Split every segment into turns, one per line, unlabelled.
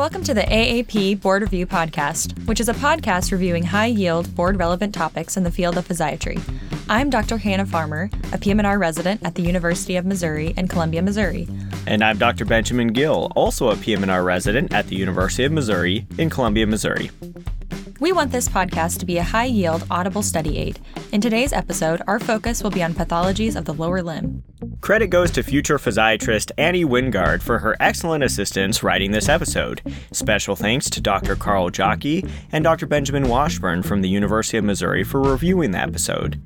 Welcome to the AAP Board Review Podcast, which is a podcast reviewing high yield, board relevant topics in the field of physiatry. I'm Dr. Hannah Farmer, a PM&R resident at the University of Missouri in Columbia, Missouri.
And I'm Dr. Benjamin Gill, also a PM&R resident at the University of Missouri in Columbia, Missouri.
We want this podcast to be a high yield, audible study aid. In today's episode, our focus will be on pathologies of the lower limb.
Credit goes to future physiatrist Annie Wingard for her excellent assistance writing this episode. Special thanks to Dr. Carl Jockey and Dr. Benjamin Washburn from the University of Missouri for reviewing the episode.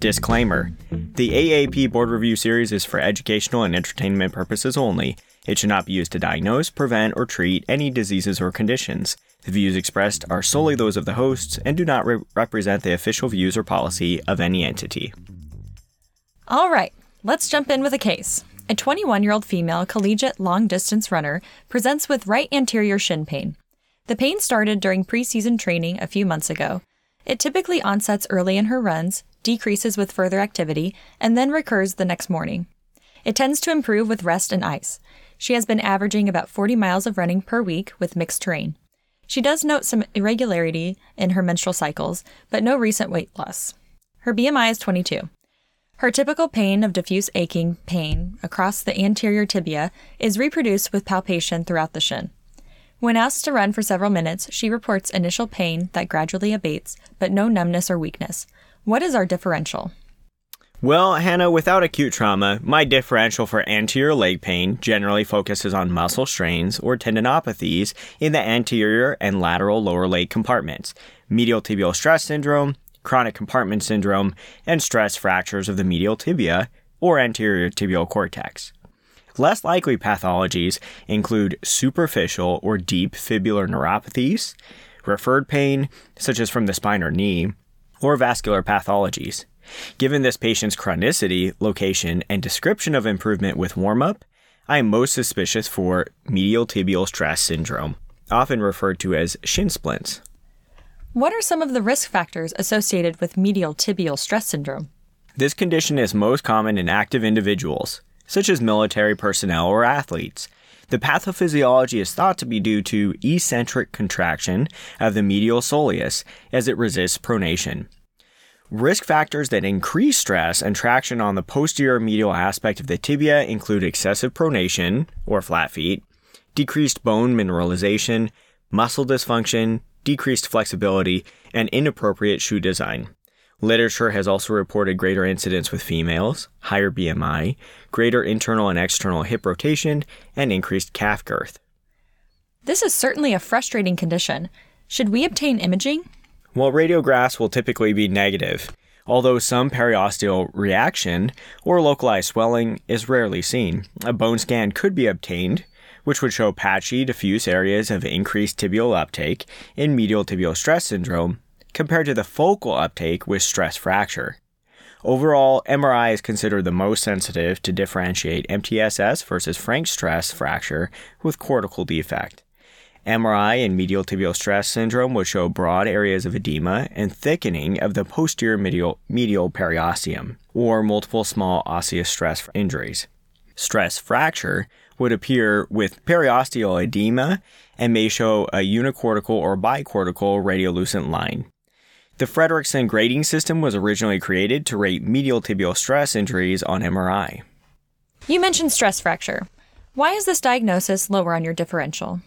Disclaimer The AAP Board Review Series is for educational and entertainment purposes only. It should not be used to diagnose, prevent, or treat any diseases or conditions. The views expressed are solely those of the hosts and do not re- represent the official views or policy of any entity.
All right, let's jump in with a case. A 21 year old female collegiate long distance runner presents with right anterior shin pain. The pain started during preseason training a few months ago. It typically onsets early in her runs, decreases with further activity, and then recurs the next morning. It tends to improve with rest and ice. She has been averaging about 40 miles of running per week with mixed terrain. She does note some irregularity in her menstrual cycles, but no recent weight loss. Her BMI is 22. Her typical pain of diffuse aching pain across the anterior tibia is reproduced with palpation throughout the shin. When asked to run for several minutes, she reports initial pain that gradually abates, but no numbness or weakness. What is our differential?
Well, Hannah, without acute trauma, my differential for anterior leg pain generally focuses on muscle strains or tendinopathies in the anterior and lateral lower leg compartments, medial tibial stress syndrome, chronic compartment syndrome, and stress fractures of the medial tibia or anterior tibial cortex. Less likely pathologies include superficial or deep fibular neuropathies, referred pain, such as from the spine or knee, or vascular pathologies. Given this patient's chronicity, location, and description of improvement with warm up, I am most suspicious for medial tibial stress syndrome, often referred to as shin splints.
What are some of the risk factors associated with medial tibial stress syndrome?
This condition is most common in active individuals, such as military personnel or athletes. The pathophysiology is thought to be due to eccentric contraction of the medial soleus as it resists pronation. Risk factors that increase stress and traction on the posterior medial aspect of the tibia include excessive pronation, or flat feet, decreased bone mineralization, muscle dysfunction, decreased flexibility, and inappropriate shoe design. Literature has also reported greater incidence with females, higher BMI, greater internal and external hip rotation, and increased calf girth.
This is certainly a frustrating condition. Should we obtain imaging?
Well, radiographs will typically be negative, although some periosteal reaction or localized swelling is rarely seen, a bone scan could be obtained, which would show patchy, diffuse areas of increased tibial uptake in medial tibial stress syndrome compared to the focal uptake with stress fracture. Overall, MRI is considered the most sensitive to differentiate MTSS versus frank stress fracture with cortical defect. MRI in medial tibial stress syndrome would show broad areas of edema and thickening of the posterior medial, medial periosteum, or multiple small osseous stress injuries. Stress fracture would appear with periosteal edema and may show a unicortical or bicortical radiolucent line. The Fredericson grading system was originally created to rate medial tibial stress injuries on MRI.
You mentioned stress fracture. Why is this diagnosis lower on your differential?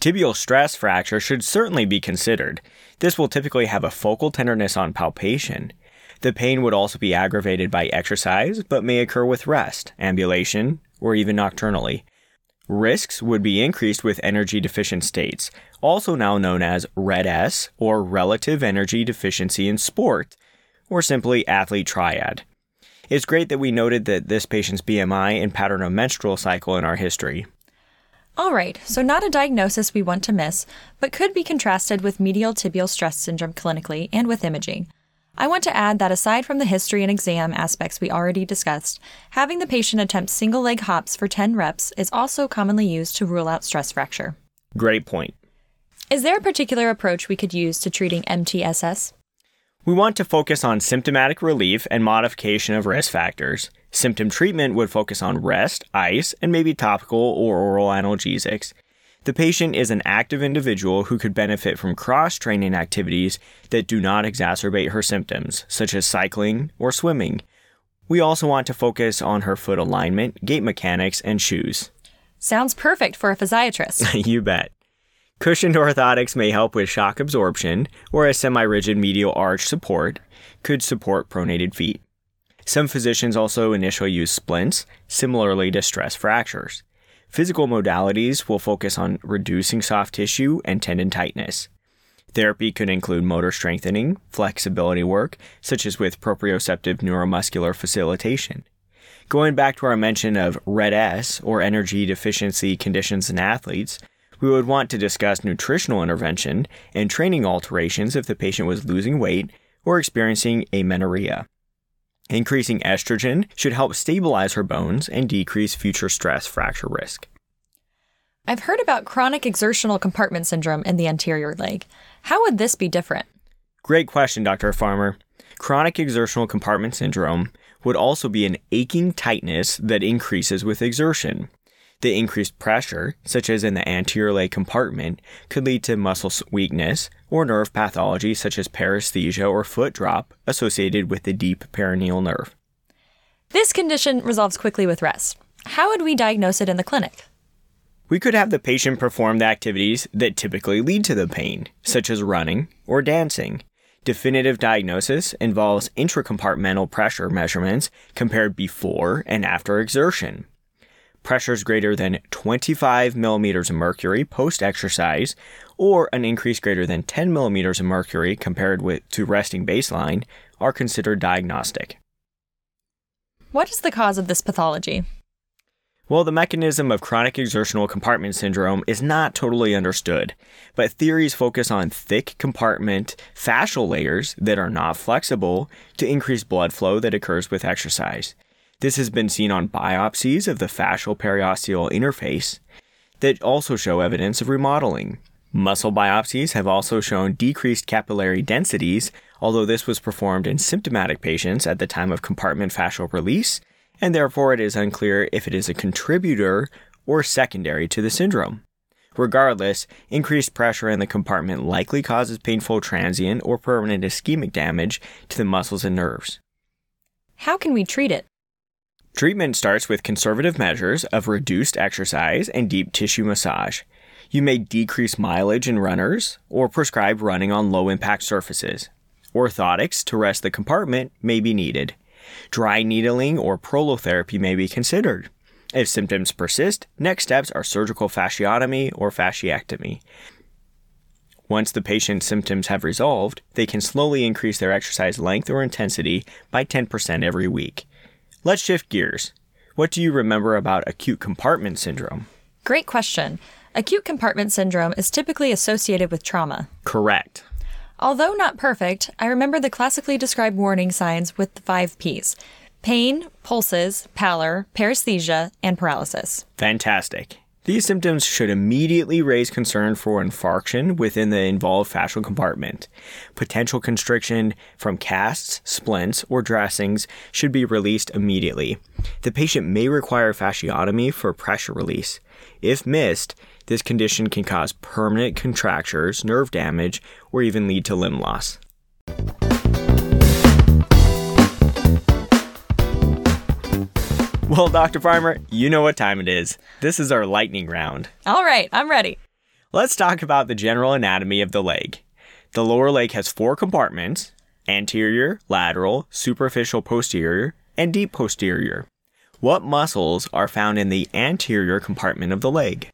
Tibial stress fracture should certainly be considered. This will typically have a focal tenderness on palpation. The pain would also be aggravated by exercise, but may occur with rest, ambulation, or even nocturnally. Risks would be increased with energy deficient states, also now known as RED-S or relative energy deficiency in sport, or simply athlete triad. It's great that we noted that this patient's BMI and pattern of menstrual cycle in our history.
All right, so not a diagnosis we want to miss, but could be contrasted with medial tibial stress syndrome clinically and with imaging. I want to add that aside from the history and exam aspects we already discussed, having the patient attempt single leg hops for 10 reps is also commonly used to rule out stress fracture.
Great point.
Is there a particular approach we could use to treating MTSS?
We want to focus on symptomatic relief and modification of risk factors. Symptom treatment would focus on rest, ice, and maybe topical or oral analgesics. The patient is an active individual who could benefit from cross training activities that do not exacerbate her symptoms, such as cycling or swimming. We also want to focus on her foot alignment, gait mechanics, and shoes.
Sounds perfect for a physiatrist.
you bet. Cushioned orthotics may help with shock absorption, or a semi rigid medial arch support could support pronated feet. Some physicians also initially use splints, similarly to stress fractures. Physical modalities will focus on reducing soft tissue and tendon tightness. Therapy could include motor strengthening, flexibility work, such as with proprioceptive neuromuscular facilitation. Going back to our mention of RED-S, or energy deficiency conditions in athletes, we would want to discuss nutritional intervention and training alterations if the patient was losing weight or experiencing amenorrhea. Increasing estrogen should help stabilize her bones and decrease future stress fracture risk.
I've heard about chronic exertional compartment syndrome in the anterior leg. How would this be different?
Great question, Dr. Farmer. Chronic exertional compartment syndrome would also be an aching tightness that increases with exertion. The increased pressure, such as in the anterior leg compartment, could lead to muscle weakness or nerve pathology such as paresthesia or foot drop associated with the deep peroneal nerve.
This condition resolves quickly with rest. How would we diagnose it in the clinic?
We could have the patient perform the activities that typically lead to the pain, such as running or dancing. Definitive diagnosis involves intracompartmental pressure measurements compared before and after exertion pressures greater than 25 millimeters of mercury post exercise, or an increase greater than 10 millimeters of mercury compared with to resting baseline are considered diagnostic.
What is the cause of this pathology?
Well, the mechanism of chronic exertional compartment syndrome is not totally understood, but theories focus on thick compartment fascial layers that are not flexible to increase blood flow that occurs with exercise. This has been seen on biopsies of the fascial periosteal interface that also show evidence of remodeling. Muscle biopsies have also shown decreased capillary densities, although this was performed in symptomatic patients at the time of compartment fascial release, and therefore it is unclear if it is a contributor or secondary to the syndrome. Regardless, increased pressure in the compartment likely causes painful transient or permanent ischemic damage to the muscles and nerves.
How can we treat it?
Treatment starts with conservative measures of reduced exercise and deep tissue massage. You may decrease mileage in runners or prescribe running on low impact surfaces. Orthotics to rest the compartment may be needed. Dry needling or prolotherapy may be considered. If symptoms persist, next steps are surgical fasciotomy or fasciectomy. Once the patient's symptoms have resolved, they can slowly increase their exercise length or intensity by 10% every week. Let's shift gears. What do you remember about acute compartment syndrome?
Great question. Acute compartment syndrome is typically associated with trauma.
Correct.
Although not perfect, I remember the classically described warning signs with the five P's pain, pulses, pallor, paresthesia, and paralysis.
Fantastic. These symptoms should immediately raise concern for infarction within the involved fascial compartment. Potential constriction from casts, splints, or dressings should be released immediately. The patient may require fasciotomy for pressure release. If missed, this condition can cause permanent contractures, nerve damage, or even lead to limb loss. Well, Dr. Farmer, you know what time it is. This is our lightning round.
All right, I'm ready.
Let's talk about the general anatomy of the leg. The lower leg has four compartments anterior, lateral, superficial posterior, and deep posterior. What muscles are found in the anterior compartment of the leg?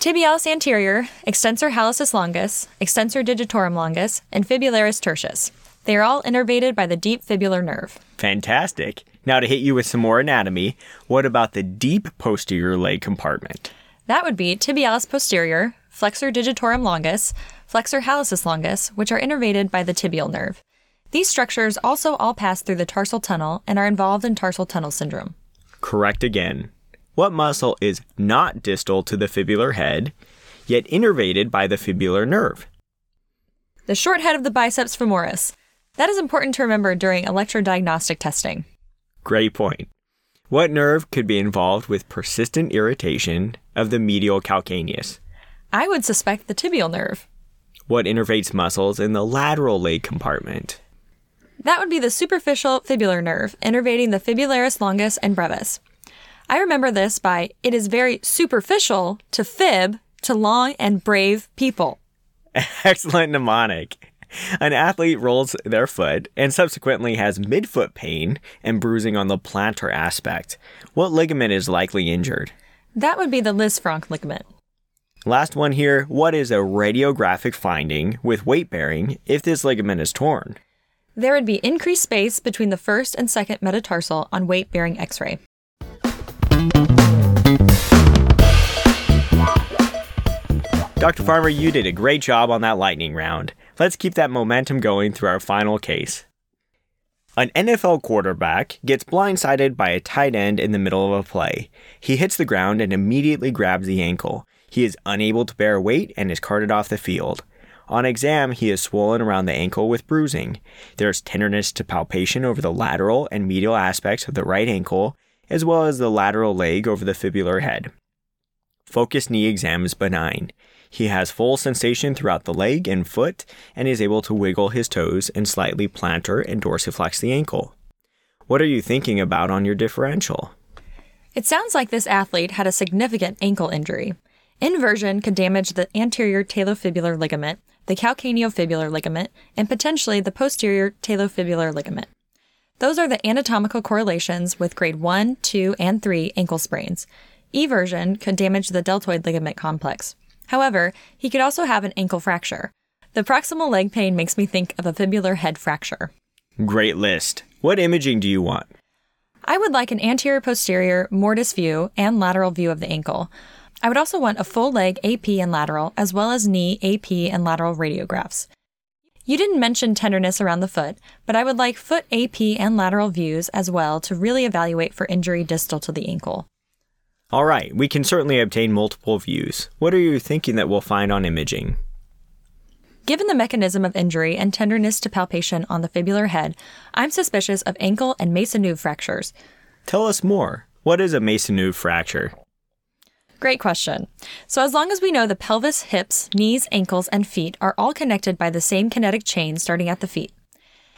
Tibialis anterior, extensor hallucis longus, extensor digitorum longus, and fibularis tertius. They are all innervated by the deep fibular nerve.
Fantastic. Now, to hit you with some more anatomy, what about the deep posterior leg compartment?
That would be tibialis posterior, flexor digitorum longus, flexor hallucis longus, which are innervated by the tibial nerve. These structures also all pass through the tarsal tunnel and are involved in tarsal tunnel syndrome.
Correct again. What muscle is not distal to the fibular head, yet innervated by the fibular nerve?
The short head of the biceps femoris. That is important to remember during electrodiagnostic testing.
Great point. What nerve could be involved with persistent irritation of the medial calcaneus?
I would suspect the tibial nerve.
What innervates muscles in the lateral leg compartment?
That would be the superficial fibular nerve, innervating the fibularis longus and brevis. I remember this by it is very superficial to fib to long and brave people.
Excellent mnemonic. An athlete rolls their foot and subsequently has midfoot pain and bruising on the plantar aspect. What ligament is likely injured?
That would be the Lisfranc ligament.
Last one here. What is a radiographic finding with weight bearing if this ligament is torn?
There would be increased space between the first and second metatarsal on weight bearing x ray.
Dr. Farmer, you did a great job on that lightning round. Let's keep that momentum going through our final case. An NFL quarterback gets blindsided by a tight end in the middle of a play. He hits the ground and immediately grabs the ankle. He is unable to bear weight and is carted off the field. On exam, he is swollen around the ankle with bruising. There is tenderness to palpation over the lateral and medial aspects of the right ankle, as well as the lateral leg over the fibular head. Focus knee exam is benign. He has full sensation throughout the leg and foot and is able to wiggle his toes and slightly plantar and dorsiflex the ankle. What are you thinking about on your differential?
It sounds like this athlete had a significant ankle injury. Inversion could damage the anterior talofibular ligament, the calcaneofibular ligament, and potentially the posterior talofibular ligament. Those are the anatomical correlations with grade 1, 2, and 3 ankle sprains. Eversion could damage the deltoid ligament complex. However, he could also have an ankle fracture. The proximal leg pain makes me think of a fibular head fracture.
Great list. What imaging do you want?
I would like an anterior posterior mortise view and lateral view of the ankle. I would also want a full leg AP and lateral, as well as knee AP and lateral radiographs. You didn't mention tenderness around the foot, but I would like foot AP and lateral views as well to really evaluate for injury distal to the ankle.
All right, we can certainly obtain multiple views. What are you thinking that we'll find on imaging?
Given the mechanism of injury and tenderness to palpation on the fibular head, I'm suspicious of ankle and Maisonneuve fractures.
Tell us more. What is a Maisonneuve fracture?
Great question. So, as long as we know the pelvis, hips, knees, ankles, and feet are all connected by the same kinetic chain starting at the feet.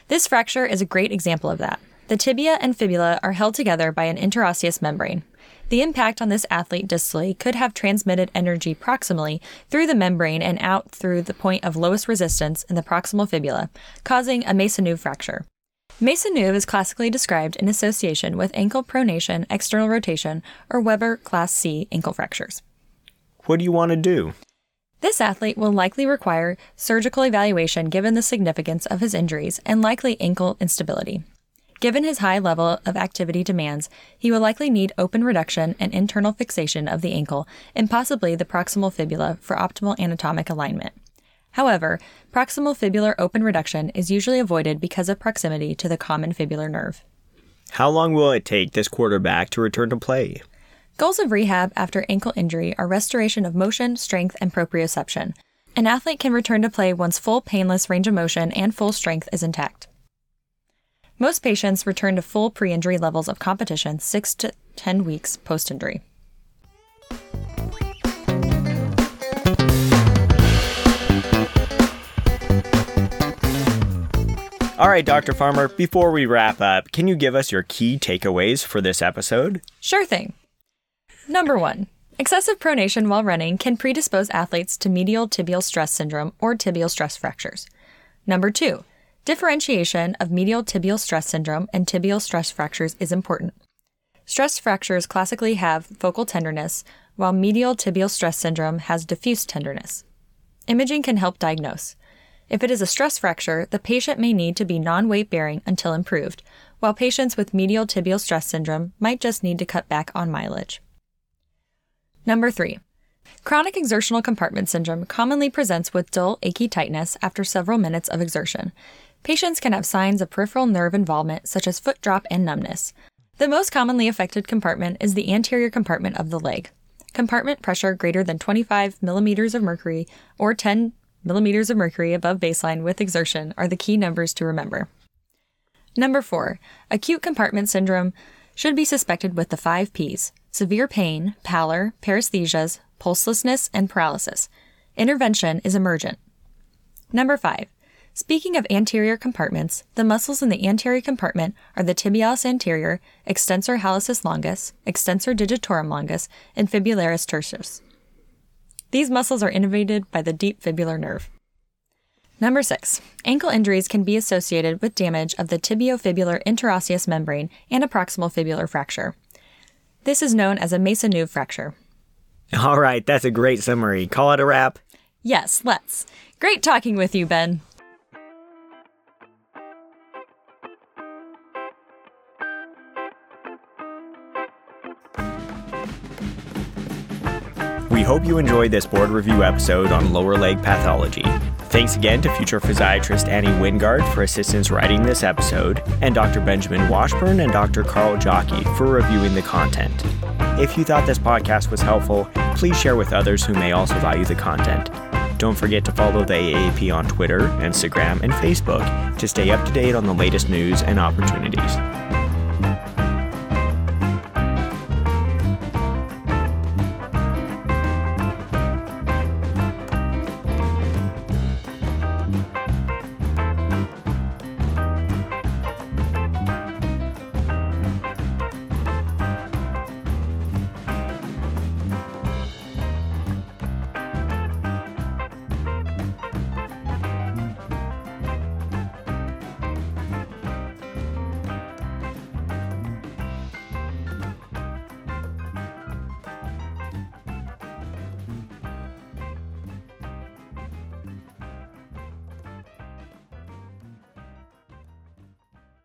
This fracture is a great example of that. The tibia and fibula are held together by an interosseous membrane. The impact on this athlete distally could have transmitted energy proximally through the membrane and out through the point of lowest resistance in the proximal fibula, causing a Maisonneuve fracture. Maisonneuve is classically described in association with ankle pronation, external rotation, or Weber Class C ankle fractures.
What do you want to do?
This athlete will likely require surgical evaluation given the significance of his injuries and likely ankle instability. Given his high level of activity demands, he will likely need open reduction and internal fixation of the ankle and possibly the proximal fibula for optimal anatomic alignment. However, proximal fibular open reduction is usually avoided because of proximity to the common fibular nerve.
How long will it take this quarterback to return to play?
Goals of rehab after ankle injury are restoration of motion, strength, and proprioception. An athlete can return to play once full painless range of motion and full strength is intact. Most patients return to full pre injury levels of competition 6 to 10 weeks post injury.
All right, Dr. Farmer, before we wrap up, can you give us your key takeaways for this episode?
Sure thing. Number one, excessive pronation while running can predispose athletes to medial tibial stress syndrome or tibial stress fractures. Number two, differentiation of medial tibial stress syndrome and tibial stress fractures is important. Stress fractures classically have focal tenderness, while medial tibial stress syndrome has diffuse tenderness. Imaging can help diagnose. If it is a stress fracture, the patient may need to be non weight bearing until improved, while patients with medial tibial stress syndrome might just need to cut back on mileage. Number three, chronic exertional compartment syndrome commonly presents with dull, achy tightness after several minutes of exertion. Patients can have signs of peripheral nerve involvement, such as foot drop and numbness. The most commonly affected compartment is the anterior compartment of the leg. Compartment pressure greater than 25 millimeters of mercury or 10 millimeters of mercury above baseline with exertion are the key numbers to remember. Number four, acute compartment syndrome should be suspected with the five P's severe pain, pallor, paresthesias, pulselessness, and paralysis. Intervention is emergent. Number 5. Speaking of anterior compartments, the muscles in the anterior compartment are the tibialis anterior, extensor hallucis longus, extensor digitorum longus, and fibularis tertius. These muscles are innervated by the deep fibular nerve. Number 6. Ankle injuries can be associated with damage of the tibiofibular interosseous membrane and a proximal fibular fracture. This is known as a Maisonneuve fracture.
All right, that's a great summary. Call it a wrap.
Yes, let's. Great talking with you, Ben.
We hope you enjoyed this board review episode on lower leg pathology. Thanks again to future physiatrist Annie Wingard for assistance writing this episode, and Dr. Benjamin Washburn and Dr. Carl Jockey for reviewing the content. If you thought this podcast was helpful, please share with others who may also value the content. Don't forget to follow the AAP on Twitter, Instagram, and Facebook to stay up to date on the latest news and opportunities.